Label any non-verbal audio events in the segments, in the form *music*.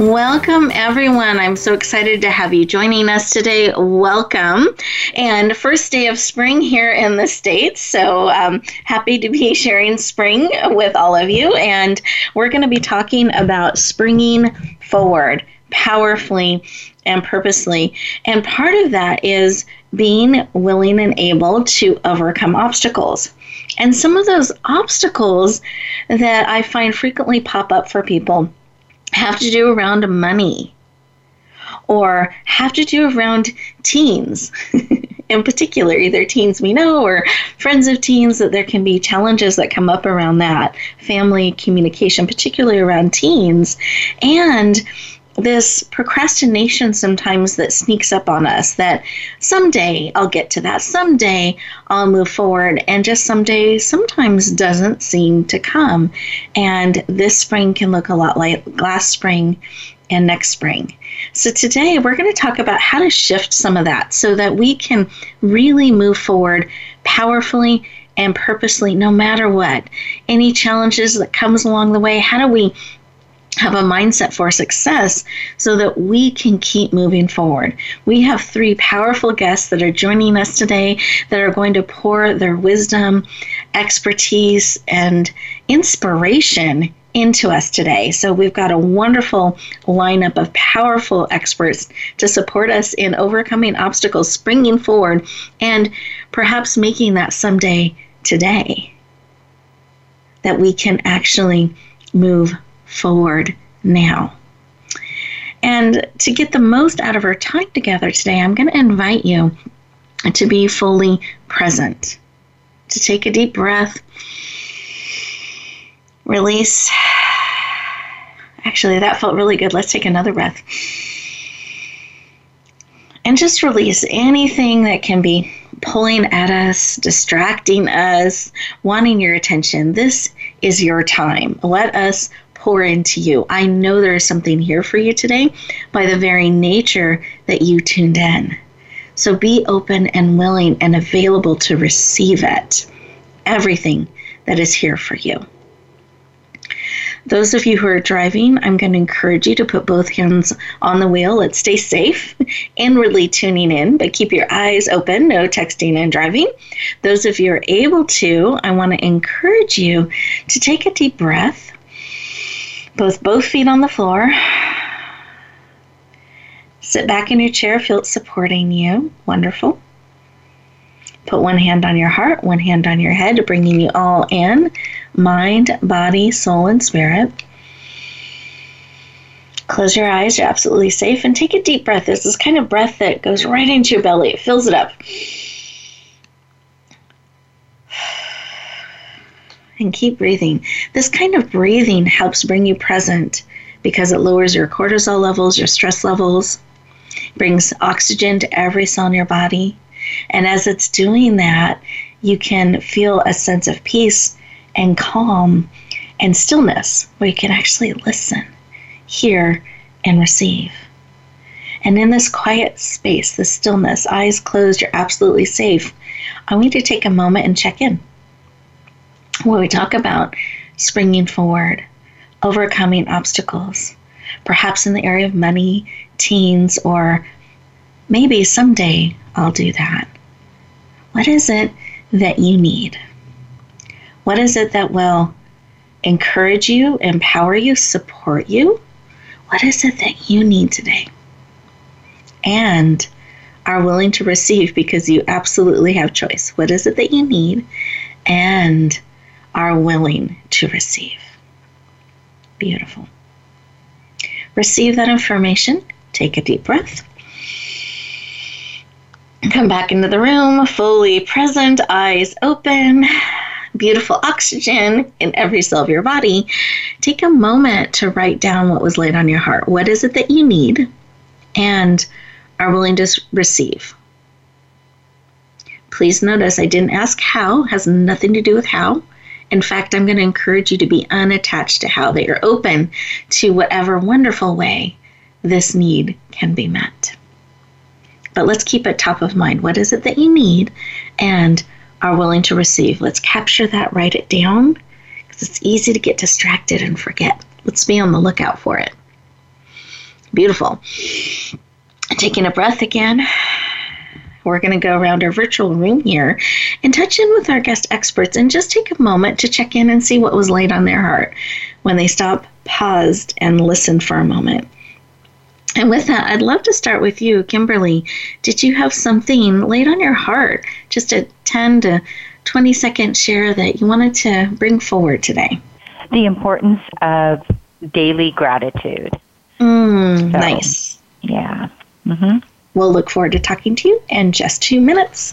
Welcome, everyone. I'm so excited to have you joining us today. Welcome. And first day of spring here in the States. So um, happy to be sharing spring with all of you. And we're going to be talking about springing forward powerfully and purposely. And part of that is being willing and able to overcome obstacles. And some of those obstacles that I find frequently pop up for people have to do around money or have to do around teens *laughs* in particular, either teens we know or friends of teens, that there can be challenges that come up around that family communication, particularly around teens. And this procrastination sometimes that sneaks up on us that someday I'll get to that, someday I'll move forward, and just someday sometimes doesn't seem to come. And this spring can look a lot like last spring and next spring. So, today we're going to talk about how to shift some of that so that we can really move forward powerfully and purposely no matter what. Any challenges that comes along the way, how do we have a mindset for success so that we can keep moving forward. We have three powerful guests that are joining us today that are going to pour their wisdom, expertise, and inspiration into us today. So we've got a wonderful lineup of powerful experts to support us in overcoming obstacles, springing forward, and perhaps making that someday today that we can actually move forward now. And to get the most out of our time together today, I'm going to invite you to be fully present, to take a deep breath, release. Actually, that felt really good. Let's take another breath. And just release anything that can be pulling at us, distracting us, wanting your attention. This is your time. Let us pour into you. I know there is something here for you today by the very nature that you tuned in. So be open and willing and available to receive it. Everything that is here for you. Those of you who are driving, I'm going to encourage you to put both hands on the wheel. Let's stay safe *laughs* inwardly tuning in, but keep your eyes open, no texting and driving. Those of you who are able to, I want to encourage you to take a deep breath both both feet on the floor. Sit back in your chair, feel it supporting you. Wonderful. Put one hand on your heart, one hand on your head, bringing you all in mind, body, soul, and spirit. Close your eyes, you're absolutely safe, and take a deep breath. This is kind of breath that goes right into your belly, it fills it up. And keep breathing. This kind of breathing helps bring you present because it lowers your cortisol levels, your stress levels, brings oxygen to every cell in your body. And as it's doing that, you can feel a sense of peace and calm and stillness where you can actually listen, hear, and receive. And in this quiet space, this stillness, eyes closed, you're absolutely safe. I want you to take a moment and check in when we talk about springing forward, overcoming obstacles, perhaps in the area of money, teens, or maybe someday I'll do that. What is it that you need? What is it that will encourage you, empower you, support you? What is it that you need today? And are willing to receive because you absolutely have choice. What is it that you need? And are willing to receive. Beautiful. Receive that information. Take a deep breath. Come back into the room, fully present, eyes open, beautiful oxygen in every cell of your body. Take a moment to write down what was laid on your heart. What is it that you need and are willing to receive? Please notice I didn't ask how, has nothing to do with how. In fact, I'm going to encourage you to be unattached to how they are open to whatever wonderful way this need can be met. But let's keep it top of mind. What is it that you need and are willing to receive? Let's capture that, write it down, because it's easy to get distracted and forget. Let's be on the lookout for it. Beautiful. Taking a breath again. We're going to go around our virtual room here and touch in with our guest experts and just take a moment to check in and see what was laid on their heart when they stopped, paused, and listened for a moment. And with that, I'd love to start with you, Kimberly. Did you have something laid on your heart, just a 10 to 20 second share that you wanted to bring forward today? The importance of daily gratitude. Mm, so, nice. Yeah. Mm-hmm. We'll look forward to talking to you in just two minutes.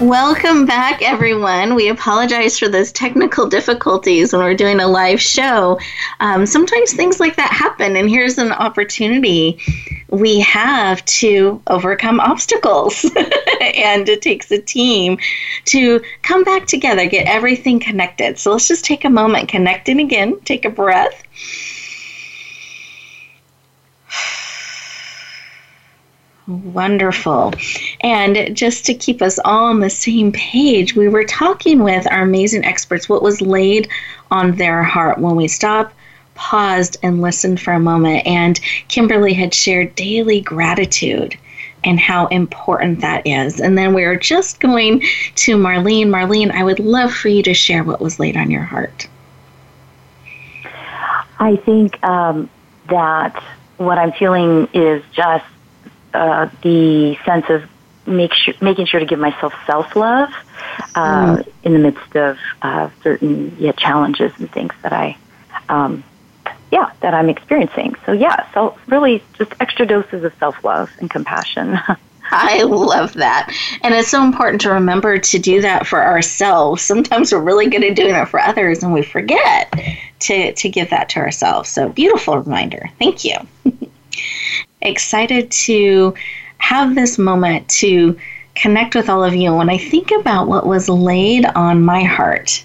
Welcome back, everyone. We apologize for those technical difficulties when we're doing a live show. Um, sometimes things like that happen, and here's an opportunity we have to overcome obstacles. *laughs* and it takes a team to come back together, get everything connected. So let's just take a moment, connecting again, take a breath. Wonderful. And just to keep us all on the same page, we were talking with our amazing experts what was laid on their heart when we stopped, paused, and listened for a moment. And Kimberly had shared daily gratitude and how important that is. And then we are just going to Marlene. Marlene, I would love for you to share what was laid on your heart. I think um, that what I'm feeling is just uh, the sense of make sure, making sure to give myself self love uh, mm. in the midst of uh, certain yeah, challenges and things that I, um, yeah, that I'm experiencing. So yeah, so really just extra doses of self love and compassion. *laughs* I love that. And it's so important to remember to do that for ourselves. Sometimes we're really good at doing it for others and we forget to, to give that to ourselves. So, beautiful reminder. Thank you. *laughs* excited to have this moment to connect with all of you. When I think about what was laid on my heart,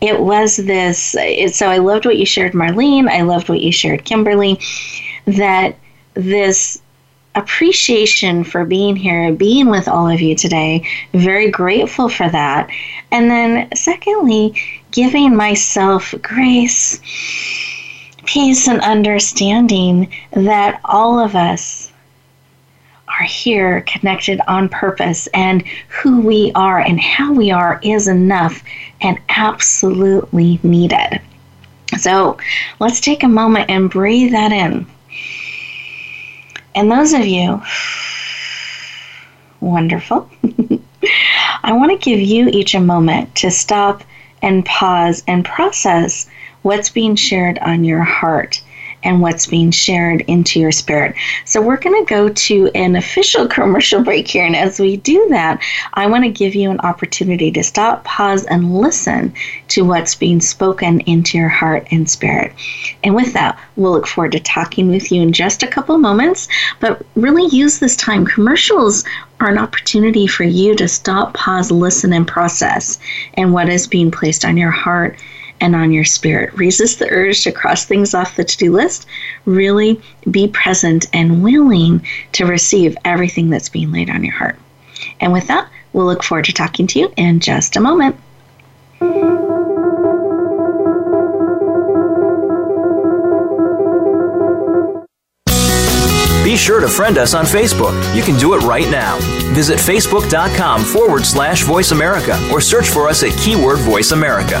it was this. It, so I loved what you shared, Marlene. I loved what you shared, Kimberly. That this appreciation for being here, being with all of you today. Very grateful for that. And then, secondly, giving myself grace peace and understanding that all of us are here connected on purpose and who we are and how we are is enough and absolutely needed. So let's take a moment and breathe that in. And those of you *sighs* Wonderful. *laughs* I want to give you each a moment to stop and pause and process what's being shared on your heart and what's being shared into your spirit. So, we're going to go to an official *laughs* commercial break here. And as we do that, I want to give you an opportunity to stop, pause, and listen to what's being spoken into your heart and spirit. And with that, we'll look forward to talking with you in just a couple moments. But really use this time. Commercials are an opportunity for you to stop, pause, listen, and process and what is being placed on your heart and on your spirit. Resist the urge to cross things off the to do list. Really be present and willing to receive everything that's being laid on your heart. And with that, we'll look forward to talking to you in just a moment. Be sure to friend us on Facebook. You can do it right now. Visit facebook.com forward slash voice America or search for us at keyword voice America.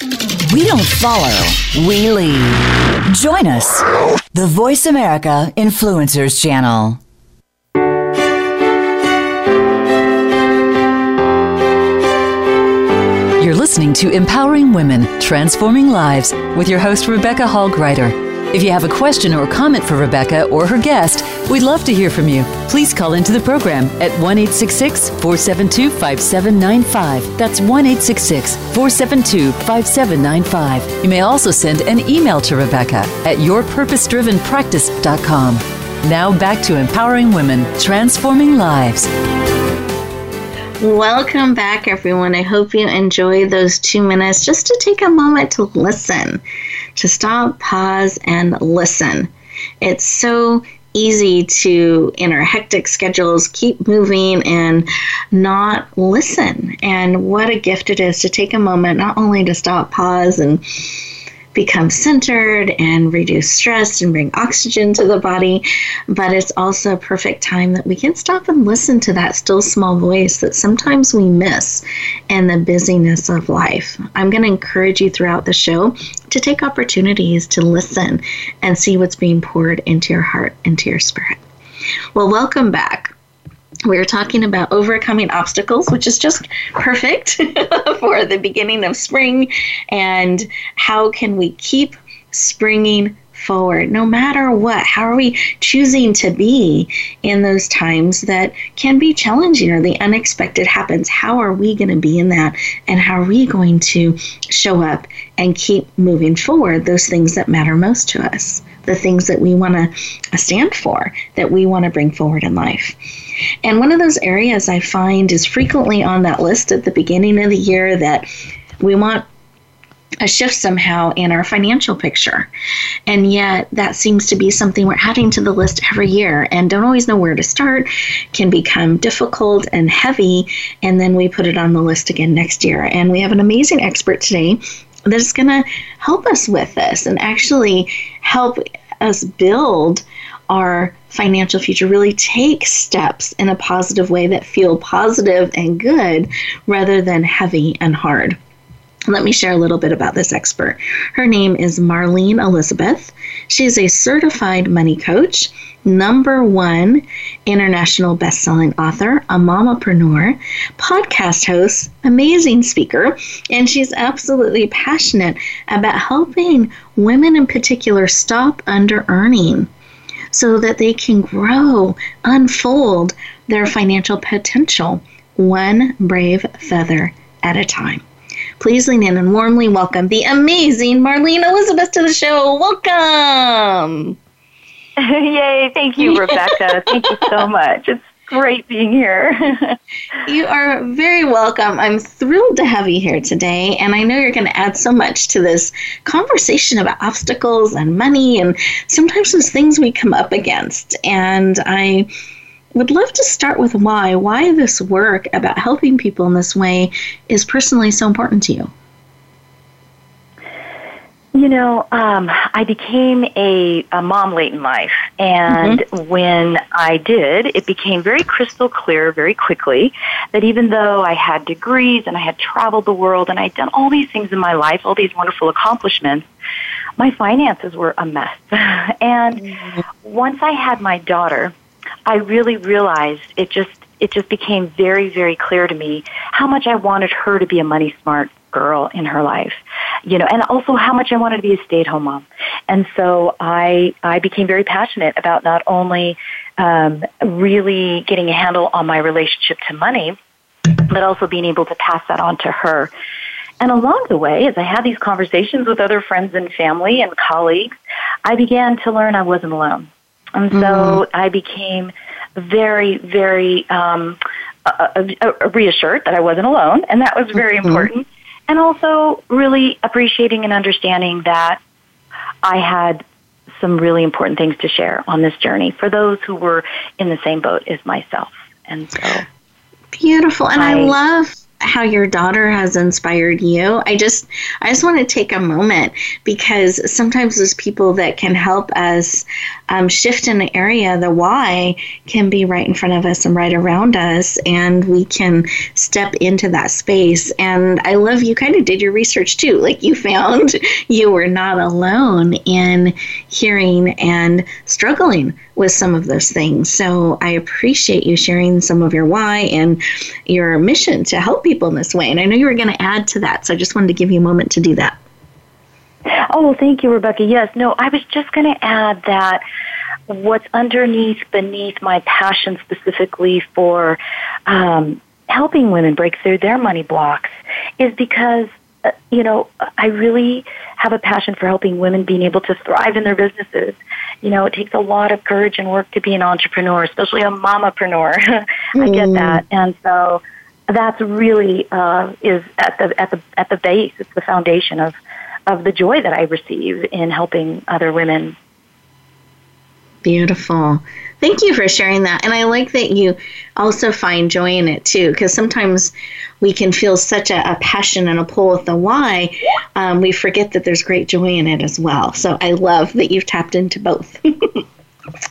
We don't follow, we lead. Join us, the Voice America Influencers Channel. You're listening to Empowering Women, Transforming Lives with your host, Rebecca Hall Gruyter. If you have a question or comment for Rebecca or her guest, we'd love to hear from you. Please call into the program at 1 472 5795. That's 1 472 5795. You may also send an email to Rebecca at yourpurposedrivenpractice.com. Now back to Empowering Women, Transforming Lives. Welcome back, everyone. I hope you enjoy those two minutes just to take a moment to listen, to stop, pause, and listen. It's so easy to, in our hectic schedules, keep moving and not listen. And what a gift it is to take a moment not only to stop, pause, and become centered and reduce stress and bring oxygen to the body. But it's also a perfect time that we can stop and listen to that still small voice that sometimes we miss in the busyness of life. I'm going to encourage you throughout the show to take opportunities to listen and see what's being poured into your heart, into your spirit. Well, welcome back we are talking about overcoming obstacles, which is just perfect *laughs* for the beginning of spring. And how can we keep springing forward no matter what? How are we choosing to be in those times that can be challenging or the unexpected happens? How are we going to be in that? And how are we going to show up and keep moving forward those things that matter most to us? the things that we want to stand for, that we want to bring forward in life. And one of those areas I find is frequently on that list at the beginning of the year that we want a shift somehow in our financial picture. And yet, that seems to be something we're adding to the list every year and don't always know where to start, can become difficult and heavy. And then we put it on the list again next year. And we have an amazing expert today that's going to help us with this and actually help us build our financial future really take steps in a positive way that feel positive and good rather than heavy and hard. Let me share a little bit about this expert. Her name is Marlene Elizabeth. She is a certified money coach, number one international best-selling author, a mamapreneur, podcast host, amazing speaker, and she's absolutely passionate about helping women in particular stop under earning so that they can grow, unfold their financial potential one brave feather at a time. Please lean in and warmly welcome the amazing Marlene Elizabeth to the show. Welcome. *laughs* Yay. Thank you, *laughs* Rebecca. Thank you so much. It's great being here. *laughs* you are very welcome. I'm thrilled to have you here today, and I know you're going to add so much to this conversation about obstacles and money and sometimes those things we come up against. And I would love to start with why. Why this work about helping people in this way is personally so important to you. You know, um, I became a, a, mom late in life, and mm-hmm. when I did, it became very crystal clear very quickly that even though I had degrees and I had traveled the world and I'd done all these things in my life, all these wonderful accomplishments, my finances were a mess. *laughs* and mm-hmm. once I had my daughter, I really realized it just it just became very very clear to me how much I wanted her to be a money smart girl in her life you know and also how much I wanted to be a stay at home mom and so I I became very passionate about not only um, really getting a handle on my relationship to money but also being able to pass that on to her and along the way, as I had these conversations with other friends and family and colleagues, I began to learn I wasn't alone. And so mm-hmm. I became very, very um, uh, uh, reassured that I wasn't alone, and that was very mm-hmm. important. And also really appreciating and understanding that I had some really important things to share on this journey for those who were in the same boat as myself. And so beautiful. And I, I love how your daughter has inspired you. I just I just want to take a moment because sometimes those people that can help us um, shift in the area, the why can be right in front of us and right around us, and we can step into that space. And I love you kind of did your research too. Like you *laughs* found you were not alone in hearing and struggling with some of those things. So I appreciate you sharing some of your why and your mission to help people in this way. And I know you were going to add to that, so I just wanted to give you a moment to do that. Oh, well, thank you, Rebecca. Yes, no, I was just going to add that what's underneath, beneath my passion specifically for um, helping women break through their money blocks is because, uh, you know, I really have a passion for helping women being able to thrive in their businesses. You know, it takes a lot of courage and work to be an entrepreneur, especially a mamapreneur. *laughs* I get mm. that. And so that's really uh, is at the at the at the base. It's the foundation of of the joy that I receive in helping other women. Beautiful. Thank you for sharing that. And I like that you also find joy in it too, because sometimes we can feel such a, a, passion and a pull with the why, um, we forget that there's great joy in it as well. So I love that you've tapped into both. *laughs*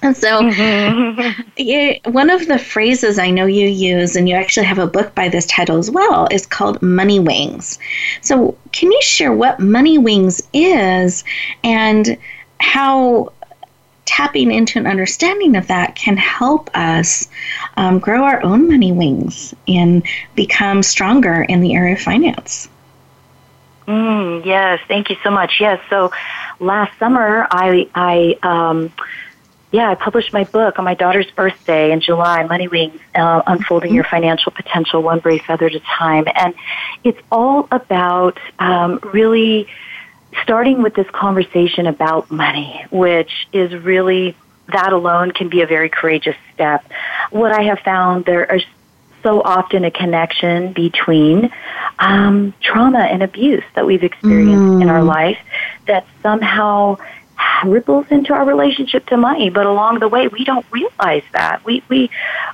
And so, mm-hmm. *laughs* one of the phrases I know you use, and you actually have a book by this title as well, is called Money Wings. So, can you share what Money Wings is and how tapping into an understanding of that can help us um, grow our own money wings and become stronger in the area of finance? Mm, yes, thank you so much. Yes, so last summer I I um, yeah, I published my book on my daughter's birthday in July, Money Wings, uh, Unfolding Your Financial Potential One Brave Feather at a Time. And it's all about um, really starting with this conversation about money, which is really that alone can be a very courageous step. What I have found there are so often a connection between um, trauma and abuse that we've experienced mm. in our mm. life that somehow ripples into our relationship to money but along the way we don't realize that we we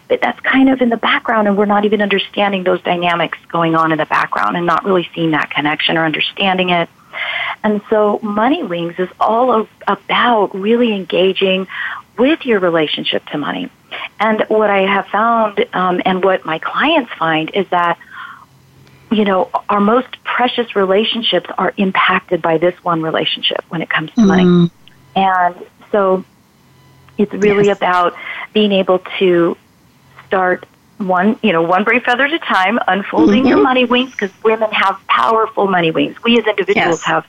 that's kind of in the background and we're not even understanding those dynamics going on in the background and not really seeing that connection or understanding it and so money wings is all about really engaging with your relationship to money and what i have found um, and what my clients find is that you know, our most precious relationships are impacted by this one relationship when it comes to mm-hmm. money. And so it's really yes. about being able to start one, you know, one brave feather at a time, unfolding mm-hmm. your money wings because women have powerful money wings. We as individuals yes. have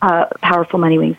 uh, powerful money wings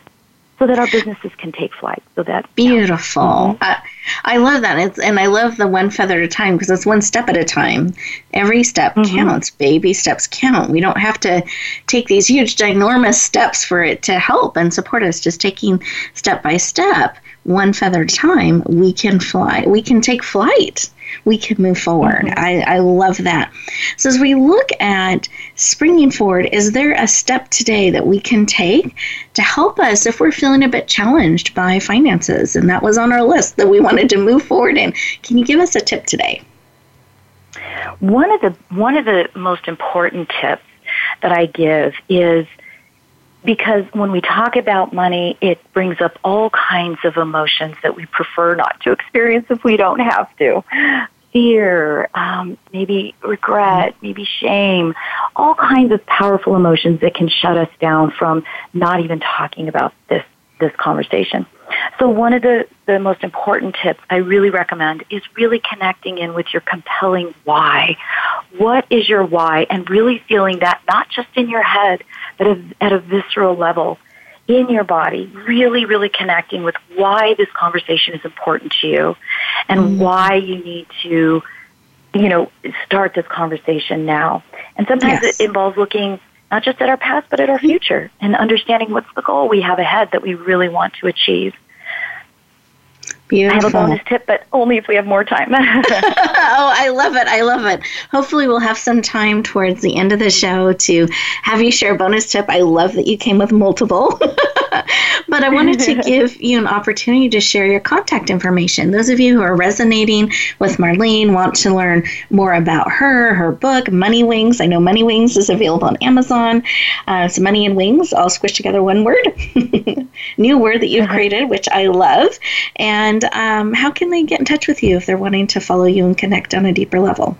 so that our businesses can take flight. So that beautiful. Mm-hmm. Uh, I love that. It's and I love the one feather at a time because it's one step at a time. Every step mm-hmm. counts. Baby steps count. We don't have to take these huge, ginormous steps for it to help and support us. Just taking step by step, one feather at a time, we can fly. We can take flight we can move forward. Mm-hmm. I, I love that. So, as we look at springing forward, is there a step today that we can take to help us if we're feeling a bit challenged by finances? And that was on our list that we wanted to move forward in. Can you give us a tip today? One of the one of the most important tips that I give is because when we talk about money, it brings up all kinds of emotions that we prefer not to experience if we don't have to. Fear, um, maybe regret, maybe shame, all kinds of powerful emotions that can shut us down from not even talking about this this conversation. So one of the, the most important tips I really recommend is really connecting in with your compelling why. What is your why? And really feeling that not just in your head, but at a visceral level in your body, really, really connecting with why this conversation is important to you and mm why you need to, you know, start this conversation now. And sometimes yes. it involves looking not just at our past, but at our future and understanding what's the goal we have ahead that we really want to achieve. Beautiful. I have a bonus tip, but only if we have more time. *laughs* oh, I love it. I love it. Hopefully, we'll have some time towards the end of the show to have you share a bonus tip. I love that you came with multiple. *laughs* but I wanted to *laughs* give you an opportunity to share your contact information. Those of you who are resonating with Marlene, want to learn more about her, her book, Money Wings. I know Money Wings is available on Amazon. Uh, it's Money and Wings, all squished together one word. *laughs* New word that you've uh-huh. created, which I love. And um, how can they get in touch with you if they're wanting to follow you and connect on a deeper level?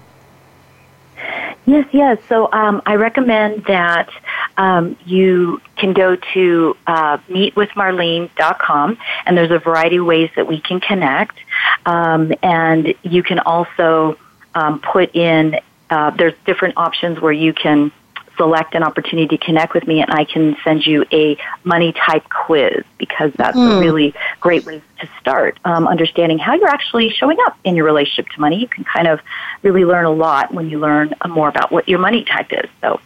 Yes, yes. So um, I recommend that um, you can go to uh, meetwithmarlene.com, and there's a variety of ways that we can connect. Um, and you can also um, put in, uh, there's different options where you can select an opportunity to connect with me and I can send you a money type quiz because that's mm. a hmm. really great way to start um, understanding how you're actually showing up in your relationship to money. You can kind of really learn a lot when you learn more about what your money type is. So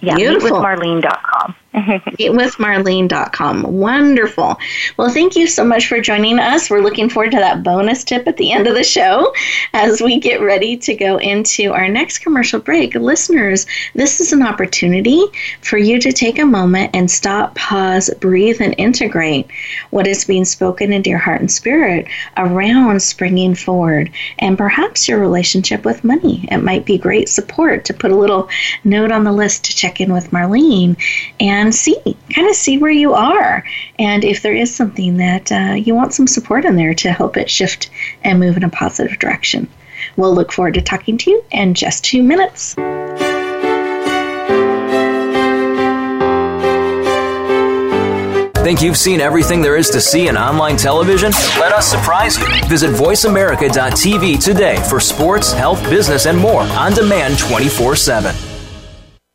yeah, Beautiful. meetwithmarlene.com. *laughs* meetwithmarlene.com. Wonderful. Well, thank you so much for joining us. We're looking forward to that bonus tip at the end of the show as we get ready to go into our next commercial break. Listeners, this is an opportunity for you to take a moment and stop, pause, breathe, and integrate what is being spoken into your heart and spirit around springing forward and perhaps your relationship with money. It might be great support to put a little note on the list to check in with Marlene and see, kind of see where you are. And if there is something that uh, you want some support in there to help it shift and move in a positive direction. We'll look forward to talking to you in just two minutes. Think you've seen everything there is to see in online television? Let us surprise you. Visit VoiceAmerica.tv today for sports, health, business, and more on demand 24 7.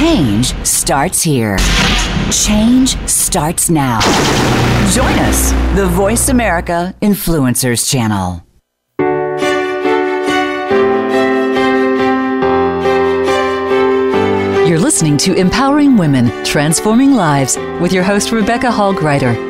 Change starts here. Change starts now. Join us, the Voice America Influencers Channel. You're listening to Empowering Women, Transforming Lives with your host, Rebecca Hall Gruyter.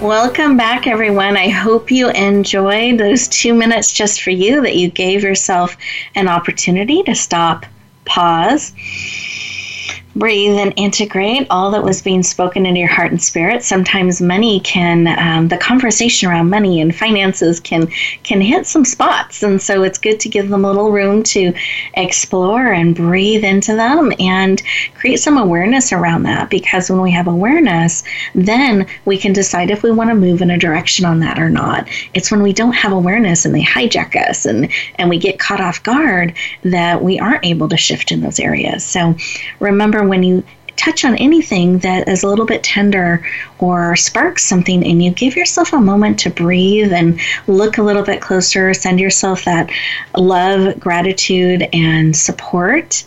Welcome back, everyone. I hope you enjoyed those two minutes just for you, that you gave yourself an opportunity to stop, pause, breathe and integrate all that was being spoken into your heart and spirit. Sometimes money can, um, the conversation around money and finances can can hit some spots, and so it's good to give them a little room to explore and breathe into them and create some awareness around that. Because when we have awareness, then we can decide if we want to move in a direction on that or not. It's when we don't have awareness and they hijack us and and we get caught off guard that we aren't able to shift in those areas. So remember when you touch on anything that is a little bit tender or sparks something and you, give yourself a moment to breathe and look a little bit closer. Send yourself that love, gratitude, and support.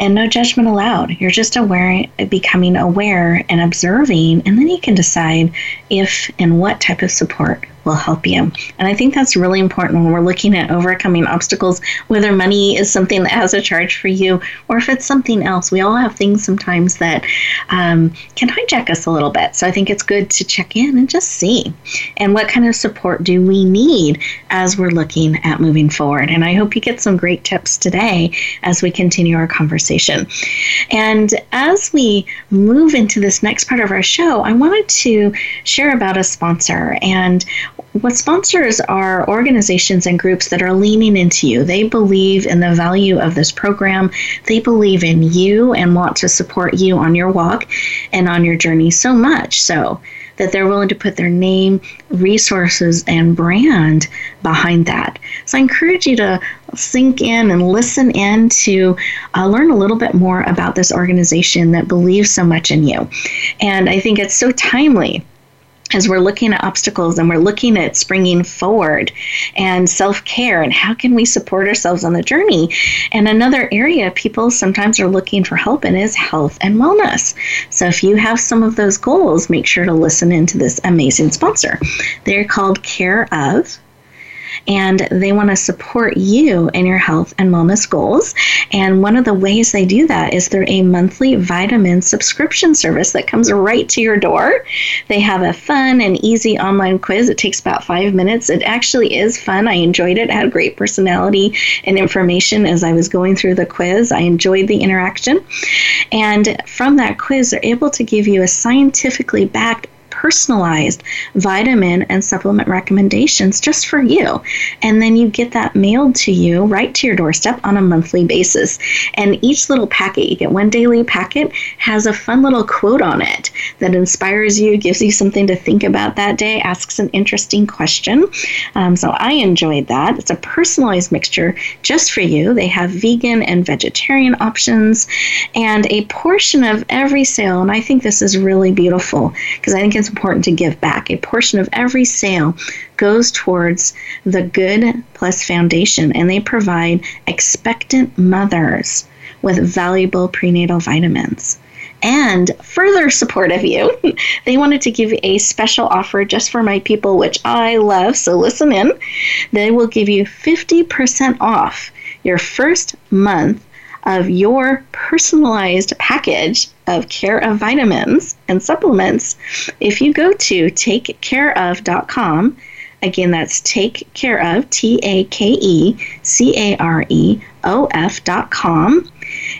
And no judgment allowed. You're just aware, becoming aware and observing, and then you can decide if and what type of support will help you. And I think that's really important when we're looking at overcoming obstacles, whether money is something that has a charge for you or if it's something else. We all have things sometimes that um, can hijack us a little bit. So I think it's good to check in and just see. And what kind of support do we need as we're looking at moving forward? And I hope you get some great tips today as we continue our conversation. And as we move into this next part of our show, I wanted to share about a sponsor. And what sponsors are organizations and groups that are leaning into you. They believe in the value of this program. They believe in you and want to support you on your walk and on your journey so much so that they're willing to put their name, resources, and brand behind that. So I encourage you to sink in and listen in to uh, learn a little bit more about this organization that believes so much in you. And I think it's so timely as we're looking at obstacles and we're looking at springing forward and self care and how can we support ourselves on the journey. And another area people sometimes are looking for help in is health and wellness. So if you have some of those goals, make sure to listen into this amazing sponsor. They're called Care of and they want to support you in your health and wellness goals. And one of the ways they do that is through a monthly vitamin subscription service that comes right to your door. They have a fun and easy online quiz. It takes about five minutes. It actually is fun. I enjoyed it. it had great personality and information as I was going through the quiz. I enjoyed the interaction. And from that quiz, they're able to give you a scientifically backed personalized vitamin and supplement recommendations just for you. And then you get that mailed to you right to your doorstep on a monthly basis. And each little packet, you get one daily packet, has a fun little quote on it that inspires you, gives you something to think about that day, asks an interesting question. Um, so I enjoyed that. It's a personalized mixture just for you. They have vegan and vegetarian options and a portion of every sale. And I think this is really beautiful because I think it's important to give back. A portion of every sale goes towards the Good Plus Foundation, and they provide expectant mothers with valuable prenatal vitamins. And further support of you, *laughs* they wanted to give a special offer just for my people, which I love. So listen in. They will give you 50% off your first month of your personalized package of care of vitamins and supplements if you go to takecareof.com again that's take care of t-a-k-e c-a-r-e of.com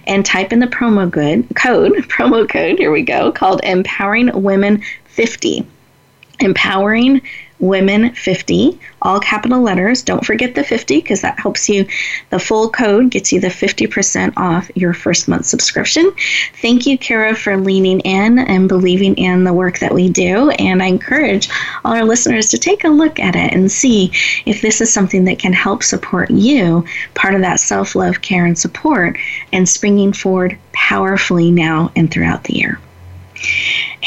and type in the promo good code *laughs* promo code here we go called empowering women 50 empowering women 50 all capital letters. Don't forget the 50 because that helps you. The full code gets you the 50% off your first month subscription. Thank you cara for leaning in and believing in the work that we do. And i encourage all our listeners to take a look at it and see if this is something that can help support you part of that self-love care and support and springing forward powerfully now and throughout the year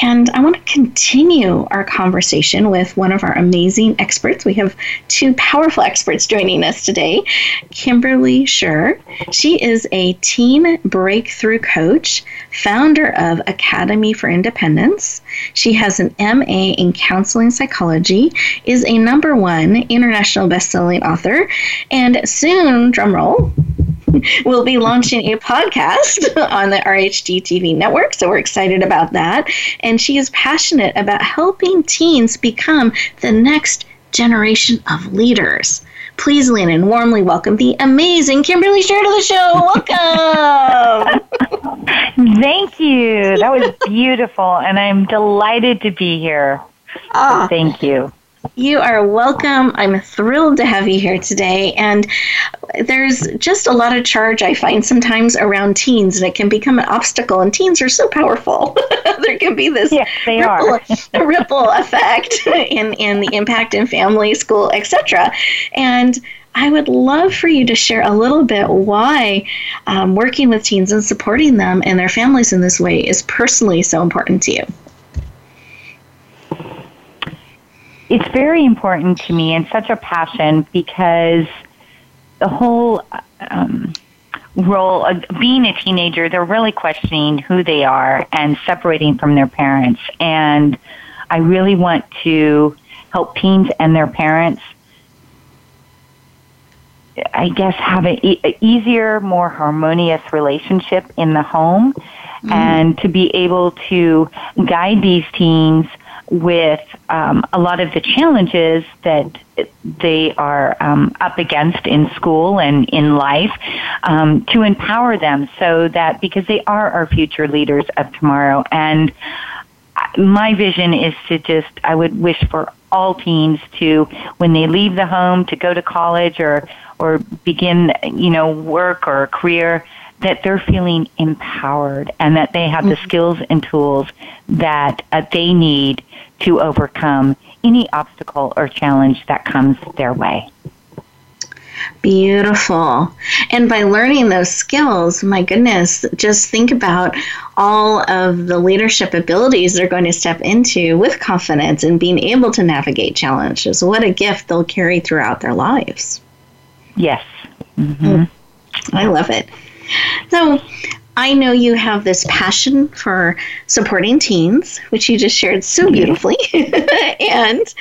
and I want to continue our conversation with one of our amazing experts. We have two powerful experts joining us today Kimberly Scher. She is a teen breakthrough coach, founder of Academy for Independence. She has an MA in counseling psychology, is a number one international best-selling author, and soon, drumroll, *laughs* we'll be launching a podcast *laughs* on the RHG TV network. So we're excited about that. And she is passionate about helping teens become the next generation of leaders. Please, Lynn, and warmly welcome the amazing Kimberly Scher to the show. Welcome. *laughs* Thank you. That was beautiful, and I'm delighted to be here. Oh, Thank you. You are welcome. I'm thrilled to have you here today. And there's just a lot of charge I find sometimes around teens, and it can become an obstacle. And teens are so powerful. *laughs* there can be this yes, ripple, ripple effect *laughs* in, in the impact in family, school, etc. And I would love for you to share a little bit why um, working with teens and supporting them and their families in this way is personally so important to you. It's very important to me and such a passion because the whole um, role of being a teenager, they're really questioning who they are and separating from their parents. And I really want to help teens and their parents, I guess, have an e- easier, more harmonious relationship in the home mm. and to be able to guide these teens with um, a lot of the challenges that they are um, up against in school and in life um, to empower them so that because they are our future leaders of tomorrow. And my vision is to just i would wish for all teens to when they leave the home to go to college or or begin you know work or a career that they're feeling empowered and that they have the mm-hmm. skills and tools that uh, they need to overcome any obstacle or challenge that comes their way. Beautiful. And by learning those skills, my goodness, just think about all of the leadership abilities they're going to step into with confidence and being able to navigate challenges. What a gift they'll carry throughout their lives. Yes. Mm-hmm. I love it. So, I know you have this passion for supporting teens, which you just shared so beautifully. *laughs* and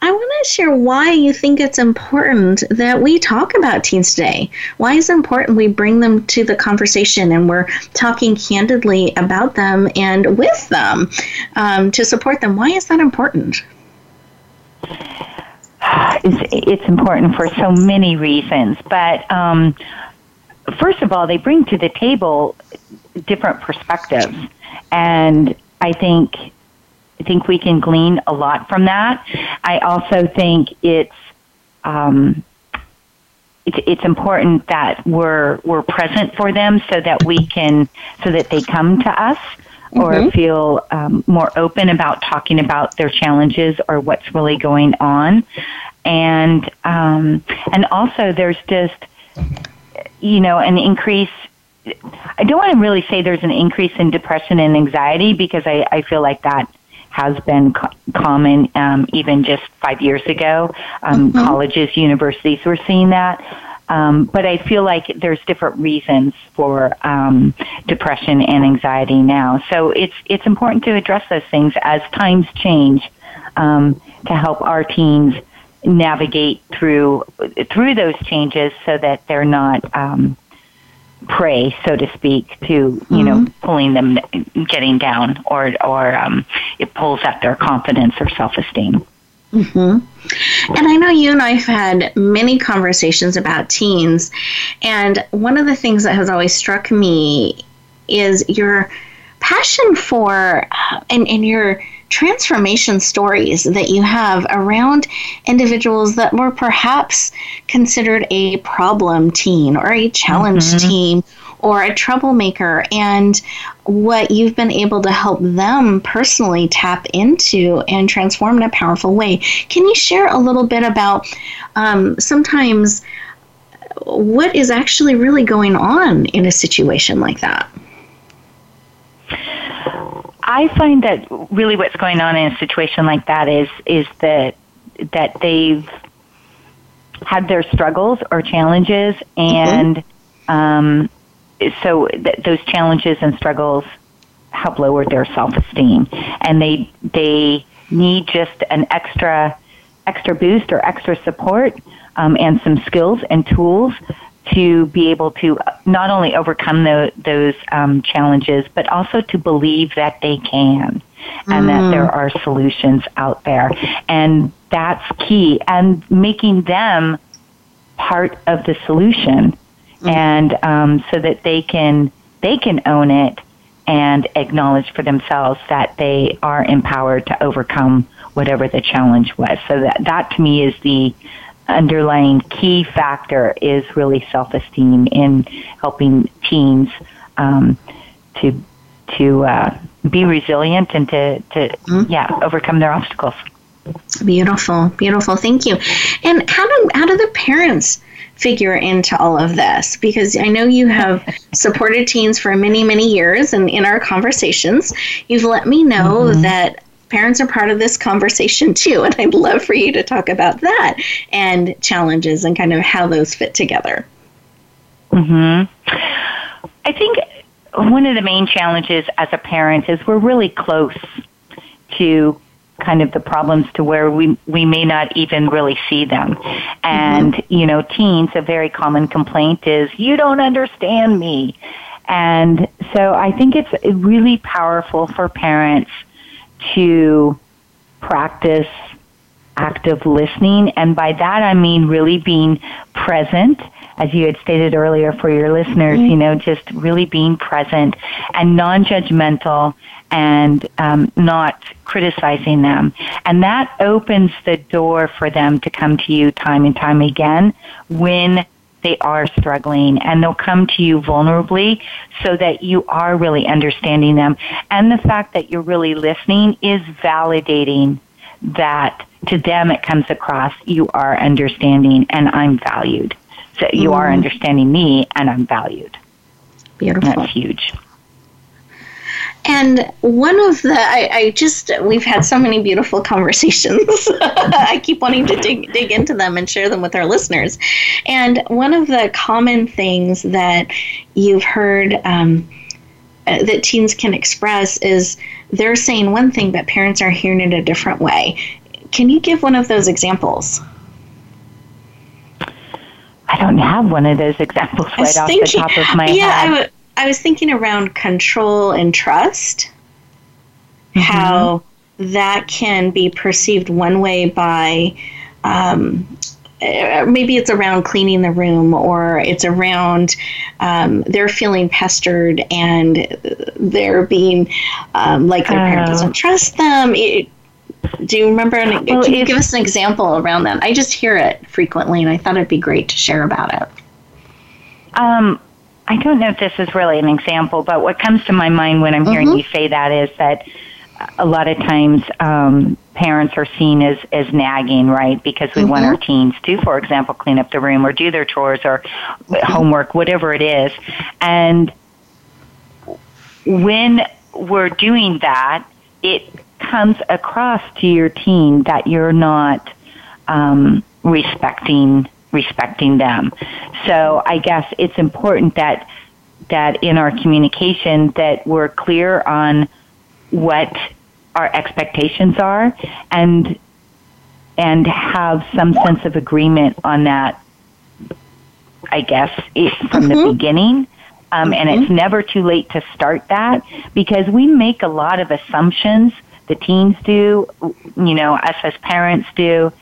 I want to share why you think it's important that we talk about teens today. Why is it important we bring them to the conversation and we're talking candidly about them and with them um, to support them? Why is that important? It's, it's important for so many reasons, but um, first of all, they bring to the table different perspectives, and I think I think we can glean a lot from that. I also think it's um, it's, it's important that we're we're present for them so that we can so that they come to us or mm-hmm. feel um, more open about talking about their challenges or what's really going on, and um, and also there's just you know, an increase. I don't want to really say there's an increase in depression and anxiety because I, I feel like that has been co- common um, even just five years ago. Um, mm-hmm. Colleges, universities were seeing that. Um, but I feel like there's different reasons for um, depression and anxiety now. So it's it's important to address those things as times change um, to help our teens navigate through through those changes so that they're not um, prey, so to speak, to you mm-hmm. know pulling them getting down or or um, it pulls at their confidence or self esteem. Mm-hmm. And I know you and I have had many conversations about teens, and one of the things that has always struck me is your passion for uh, and, and your transformation stories that you have around individuals that were perhaps considered a problem teen or a challenge mm-hmm. teen or a troublemaker and what you've been able to help them personally tap into and transform in a powerful way. Can you share a little bit about um, sometimes what is actually really going on in a situation like that? I find that really what's going on in a situation like that is is that that they've had their struggles or challenges, and mm-hmm. um, so th- those challenges and struggles help lower their self esteem, and they they need just an extra extra boost or extra support um, and some skills and tools to be able to not only overcome the, those um, challenges, but also to believe that they can and mm. that there are solutions out there. And that's key. And making them part of the solution, mm. and um, so that they can they can own it and acknowledge for themselves that they are empowered to overcome whatever the challenge was. So that that to me is the underlying key factor is really self-esteem in helping teens um, to to uh, be resilient and to, to mm-hmm. yeah overcome their obstacles. Beautiful, beautiful. Thank you. And how do how do the parents figure into all of this? Because I know you have *laughs* supported teens for many, many years, and in our conversations, you've let me know mm-hmm. that parents are part of this conversation too. And I'd love for you to talk about that and challenges and kind of how those fit together. Hmm. I think one of the main challenges as a parent is we're really close to kind of the problems to where we we may not even really see them. And mm-hmm. you know, teens a very common complaint is you don't understand me. And so I think it's really powerful for parents to practice active listening. And by that, I mean really being present, as you had stated earlier for your listeners, you know, just really being present and non judgmental and um, not criticizing them. And that opens the door for them to come to you time and time again when they are struggling and they'll come to you vulnerably so that you are really understanding them. And the fact that you're really listening is validating that to them it comes across you are understanding and I'm valued. So you mm. are understanding me and I'm valued. Beautiful. That's huge. And one of the, I, I, just, we've had so many beautiful *laughs* conversations. I keep wanting to dig, dig into them and share them with our listeners. And one of the common things that you've heard um, uh, that teens can express is they're saying one thing, but parents are hearing it a different way. Can you give one of those examples? I don't have one of those examples right off the top of my yeah, head. I was thinking around control and trust, mm-hmm. how that can be perceived one way by um, uh, maybe it's around cleaning the room or it's around um, they're feeling pestered and they're being um, like their parent doesn't trust them. It, do you remember? An, well, can you give us an example around that? I just hear it frequently, and I thought it'd be great to share about it. Um, I don't know if this is really an example, but what comes to my mind when I'm mm-hmm. hearing you say that is that a lot of times um, parents are seen as, as nagging, right? Because we mm-hmm. want our teens to, for example, clean up the room or do their chores or mm-hmm. homework, whatever it is. And when we're doing that, it comes across to your teen that you're not um, respecting respecting them. So I guess it's important that that in our communication that we're clear on what our expectations are and and have some sense of agreement on that I guess it, from mm-hmm. the beginning um, mm-hmm. and it's mm-hmm. never too late to start that because we make a lot of assumptions the teens do you know us as parents do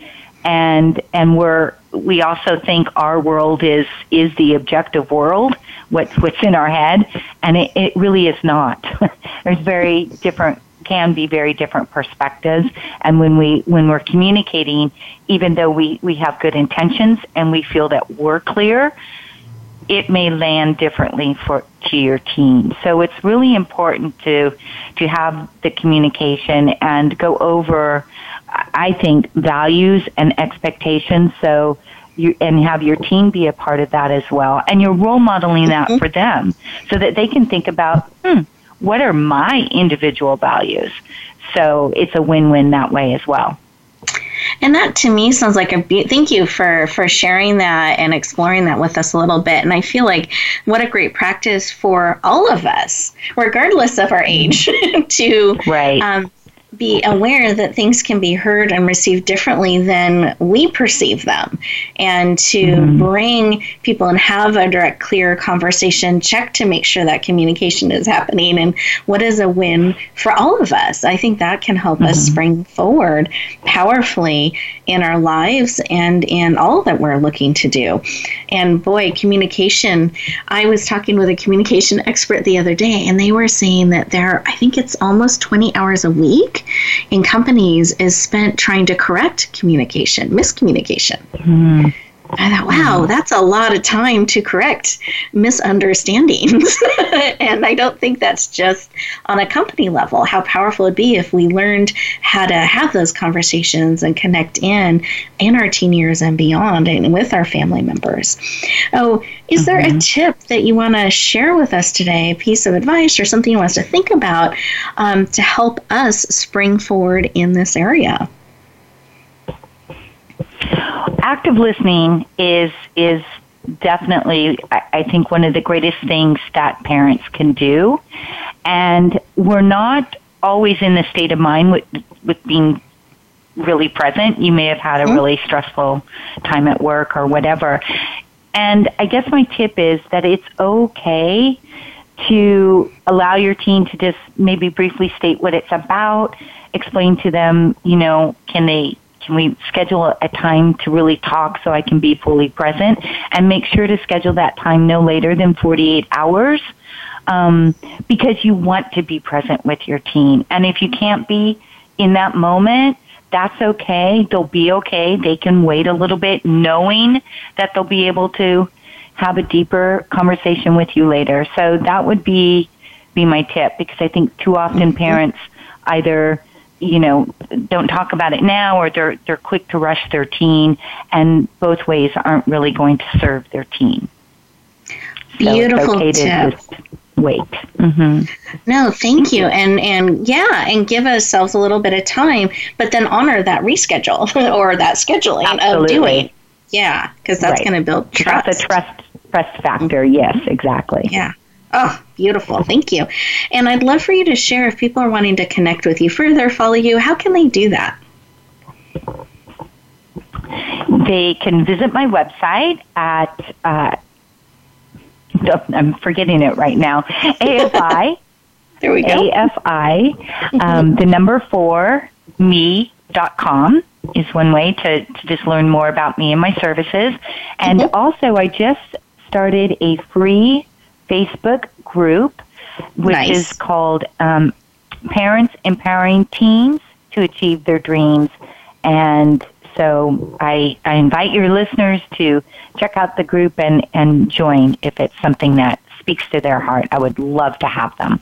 and and we're we also think our world is is the objective world what's what's in our head and it, it really is not *laughs* there's very different can be very different perspectives and when we when we're communicating even though we we have good intentions and we feel that we're clear it may land differently for to your team. So it's really important to to have the communication and go over I think values and expectations so you, and have your team be a part of that as well. And you're role modeling that mm-hmm. for them so that they can think about, hmm, what are my individual values? So it's a win-win that way as well. And that to me sounds like a be- thank you for for sharing that and exploring that with us a little bit. And I feel like what a great practice for all of us, regardless of our age, *laughs* to right. Um, be aware that things can be heard and received differently than we perceive them and to mm-hmm. bring people and have a direct clear conversation check to make sure that communication is happening and what is a win for all of us i think that can help mm-hmm. us spring forward powerfully in our lives and in all that we're looking to do and boy communication i was talking with a communication expert the other day and they were saying that there i think it's almost 20 hours a week in companies is spent trying to correct communication, miscommunication. Mm. I thought, wow, that's a lot of time to correct misunderstandings. *laughs* and I don't think that's just on a company level. How powerful it'd be if we learned how to have those conversations and connect in in our teen years and beyond and with our family members. Oh, is mm-hmm. there a mm-hmm. tip that you want to share with us today, a piece of advice or something you want us to think about um, to help us spring forward in this area? Active listening is is definitely I think one of the greatest things that parents can do. And we're not always in the state of mind with with being really present. You may have had a mm-hmm. really stressful time at work or whatever. And i guess my tip is that it's okay to allow your teen to just maybe briefly state what it's about explain to them you know can they can we schedule a time to really talk so I can be fully present and make sure to schedule that time no later than 48 hours um, because you want to be present with your teen. And if you can't be in that moment, that's okay. They'll be okay. They can wait a little bit knowing that they'll be able to have a deeper conversation with you later. So that would be be my tip because I think too often mm-hmm. parents either you know don't talk about it now or they're they're quick to rush their teen and both ways aren't really going to serve their teen beautiful so okay tip. wait mm-hmm. no thank you and and yeah and give ourselves a little bit of time but then honor that reschedule *laughs* or that scheduling Absolutely. of doing yeah because that's right. going to build trust that's a trust trust factor yes exactly yeah Oh, beautiful. Thank you. And I'd love for you to share if people are wanting to connect with you further, follow you, how can they do that? They can visit my website at, uh, I'm forgetting it right now, *laughs* AFI. there we go. AFI, um, the number four, me.com is one way to, to just learn more about me and my services. And mm-hmm. also, I just started a free Facebook group, which nice. is called um, Parents Empowering Teens to Achieve Their Dreams. And so I, I invite your listeners to check out the group and, and join if it's something that speaks to their heart. I would love to have them.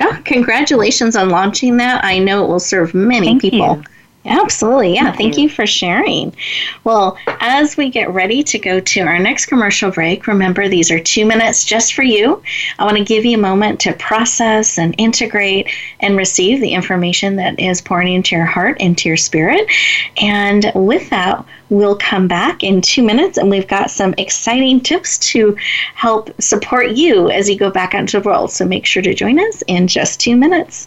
Oh, congratulations on launching that. I know it will serve many Thank people. You. Absolutely. Yeah. Thank, you. you for sharing. Well, as we get ready to go to our next commercial break, remember these are two minutes just for you. I want to give you a moment to process and integrate and receive the information that is pouring into your heart, into your spirit. And with that, we'll come back in two minutes and we've got some exciting tips to help support you as you go back out into the world. So make sure to join us in just two minutes.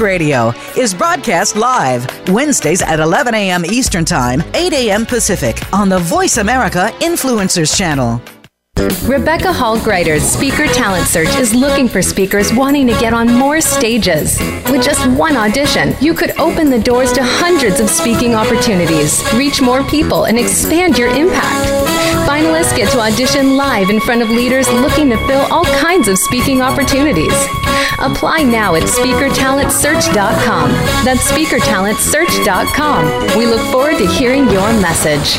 Radio is broadcast live Wednesdays at 11 a.m. Eastern Time, 8 a.m. Pacific on the Voice America Influencers Channel. Rebecca Hall Gruyter's Speaker Talent Search is looking for speakers wanting to get on more stages. With just one audition, you could open the doors to hundreds of speaking opportunities, reach more people, and expand your impact. Finalists get to audition live in front of leaders looking to fill all kinds of speaking opportunities. Apply now at speakertalentsearch.com. That's speakertalentsearch.com. We look forward to hearing your message.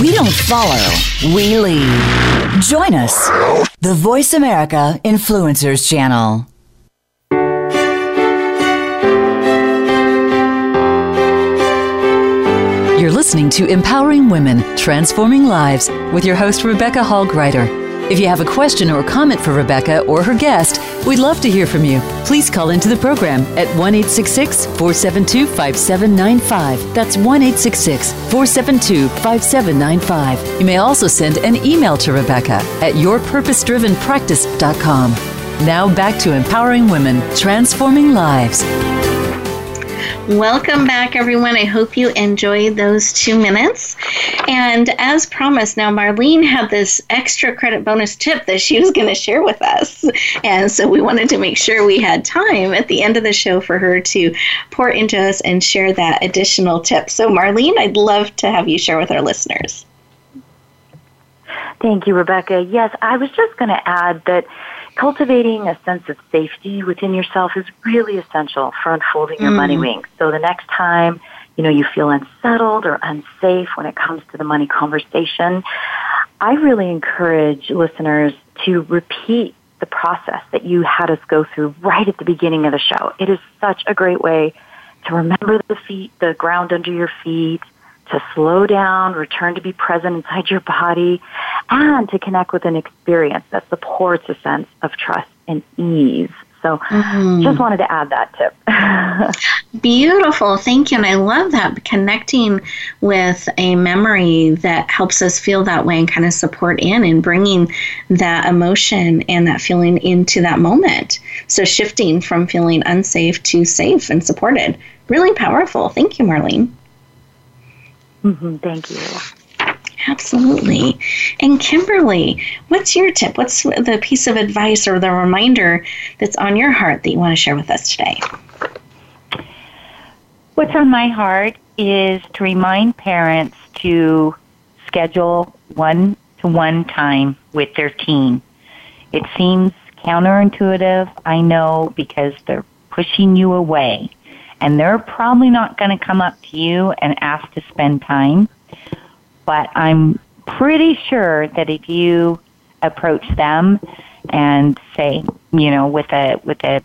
We don't follow, we lead. Join us, the Voice America Influencers Channel. You're listening to Empowering Women, Transforming Lives with your host, Rebecca Hall Gruyter. If you have a question or comment for Rebecca or her guest, we'd love to hear from you. Please call into the program at 1 472 5795. That's 1 472 5795. You may also send an email to Rebecca at yourpurposedrivenpractice.com. Now back to empowering women, transforming lives. Welcome back, everyone. I hope you enjoyed those two minutes. And as promised, now Marlene had this extra credit bonus tip that she was going to share with us. And so we wanted to make sure we had time at the end of the show for her to pour into us and share that additional tip. So, Marlene, I'd love to have you share with our listeners. Thank you, Rebecca. Yes, I was just going to add that cultivating a sense of safety within yourself is really essential for unfolding your mm. money wings. So the next time, you know, you feel unsettled or unsafe when it comes to the money conversation, I really encourage listeners to repeat the process that you had us go through right at the beginning of the show. It is such a great way to remember the feet, the ground under your feet, to slow down, return to be present inside your body, and to connect with an experience that supports a sense of trust and ease. So mm-hmm. just wanted to add that tip. *laughs* Beautiful. Thank you. And I love that connecting with a memory that helps us feel that way and kind of support in and bringing that emotion and that feeling into that moment. So shifting from feeling unsafe to safe and supported. Really powerful. Thank you, Marlene. Mm-hmm, thank you. Absolutely. And Kimberly, what's your tip? What's the piece of advice or the reminder that's on your heart that you want to share with us today? What's on my heart is to remind parents to schedule one to one time with their teen. It seems counterintuitive, I know, because they're pushing you away. And they're probably not going to come up to you and ask to spend time. But I'm pretty sure that if you approach them and say, you know, with a with a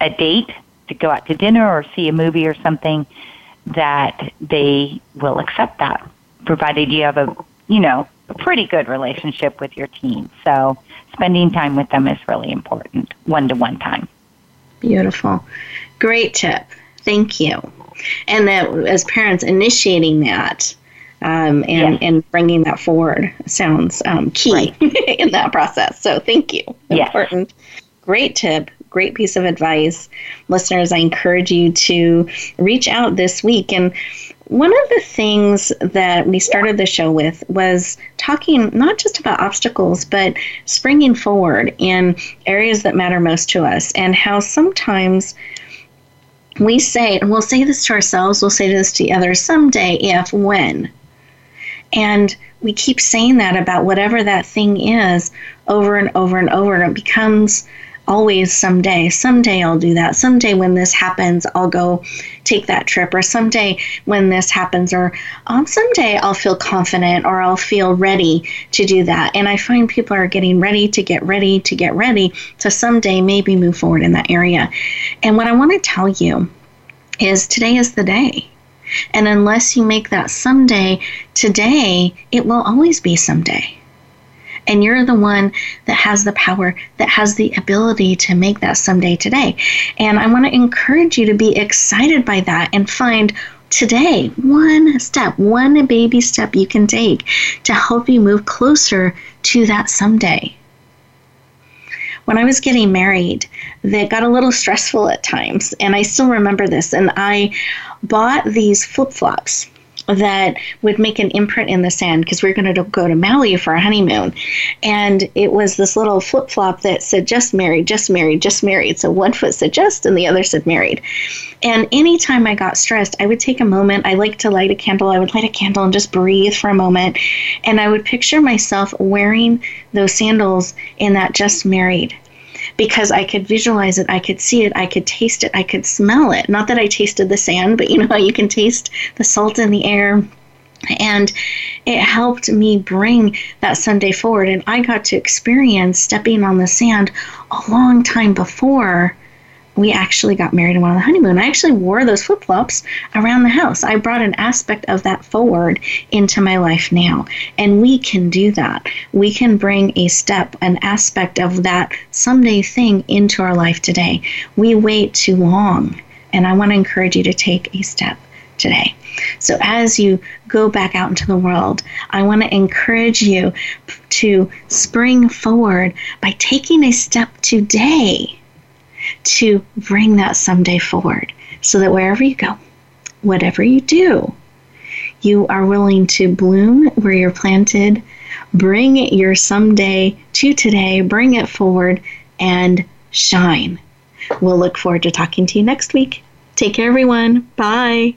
a date to go out to dinner or see a movie or something, that they will accept that, provided you have a you know a pretty good relationship with your teen. So spending time with them is really important, one to one time. Beautiful. Great tip. Thank you. And that as parents initiating that um, and, yes. and bringing that forward sounds um, key right. *laughs* in that process. So thank you. Important. Great tip. Great piece of advice. Listeners, I encourage you to reach out this week and one of the things that we started the show with was talking not just about obstacles, but springing forward in areas that matter most to us, and how sometimes we say, and we'll say this to ourselves, we'll say this to others someday, if, when. And we keep saying that about whatever that thing is over and over and over, and it becomes always someday. Someday I'll do that. Someday when this happens, I'll go take that trip. Or someday when this happens, or um, someday I'll feel confident or I'll feel ready to do that. And I find people are getting ready to get ready to get ready to someday maybe move forward in that area. And what I want to tell you is today is the day. And unless you make that someday today, it will always be someday. And you're the one that has the power, that has the ability to make that someday today. And I want to encourage you to be excited by that and find today one step, one baby step you can take to help you move closer to that someday. When I was getting married, that got a little stressful at times, and I still remember this. And I bought these flip flops that would make an imprint in the sand because we are going to go to Maui for our honeymoon. And it was this little flip flop that said just married, just married, just married. So one foot said just and the other said married. And anytime I got stressed, I would take a moment. I like to light a candle. I would light a candle and just breathe for a moment. And I would picture myself wearing those sandals in that just married because I could visualize it, I could see it, I could taste it, I could smell it. Not that I tasted the sand, but you know how you can taste the salt in the air. And it helped me bring that Sunday forward. And I got to experience stepping on the sand a long time before we actually got married and went on the honeymoon. I actually wore those flip flops around the house. I brought an aspect of that forward into my life now. And we can do that. We can bring a step, an aspect of that someday thing into our life today. We wait too long. And I want to encourage you to take a step today. So as you go back out into the world, I want to encourage you to spring forward by taking a step today to bring that someday forward so that wherever you go, whatever you do, you are willing to bloom where you're planted, bring your someday to today, bring it forward, and shine. We'll look forward to talking to you next week. Take care, everyone. Bye.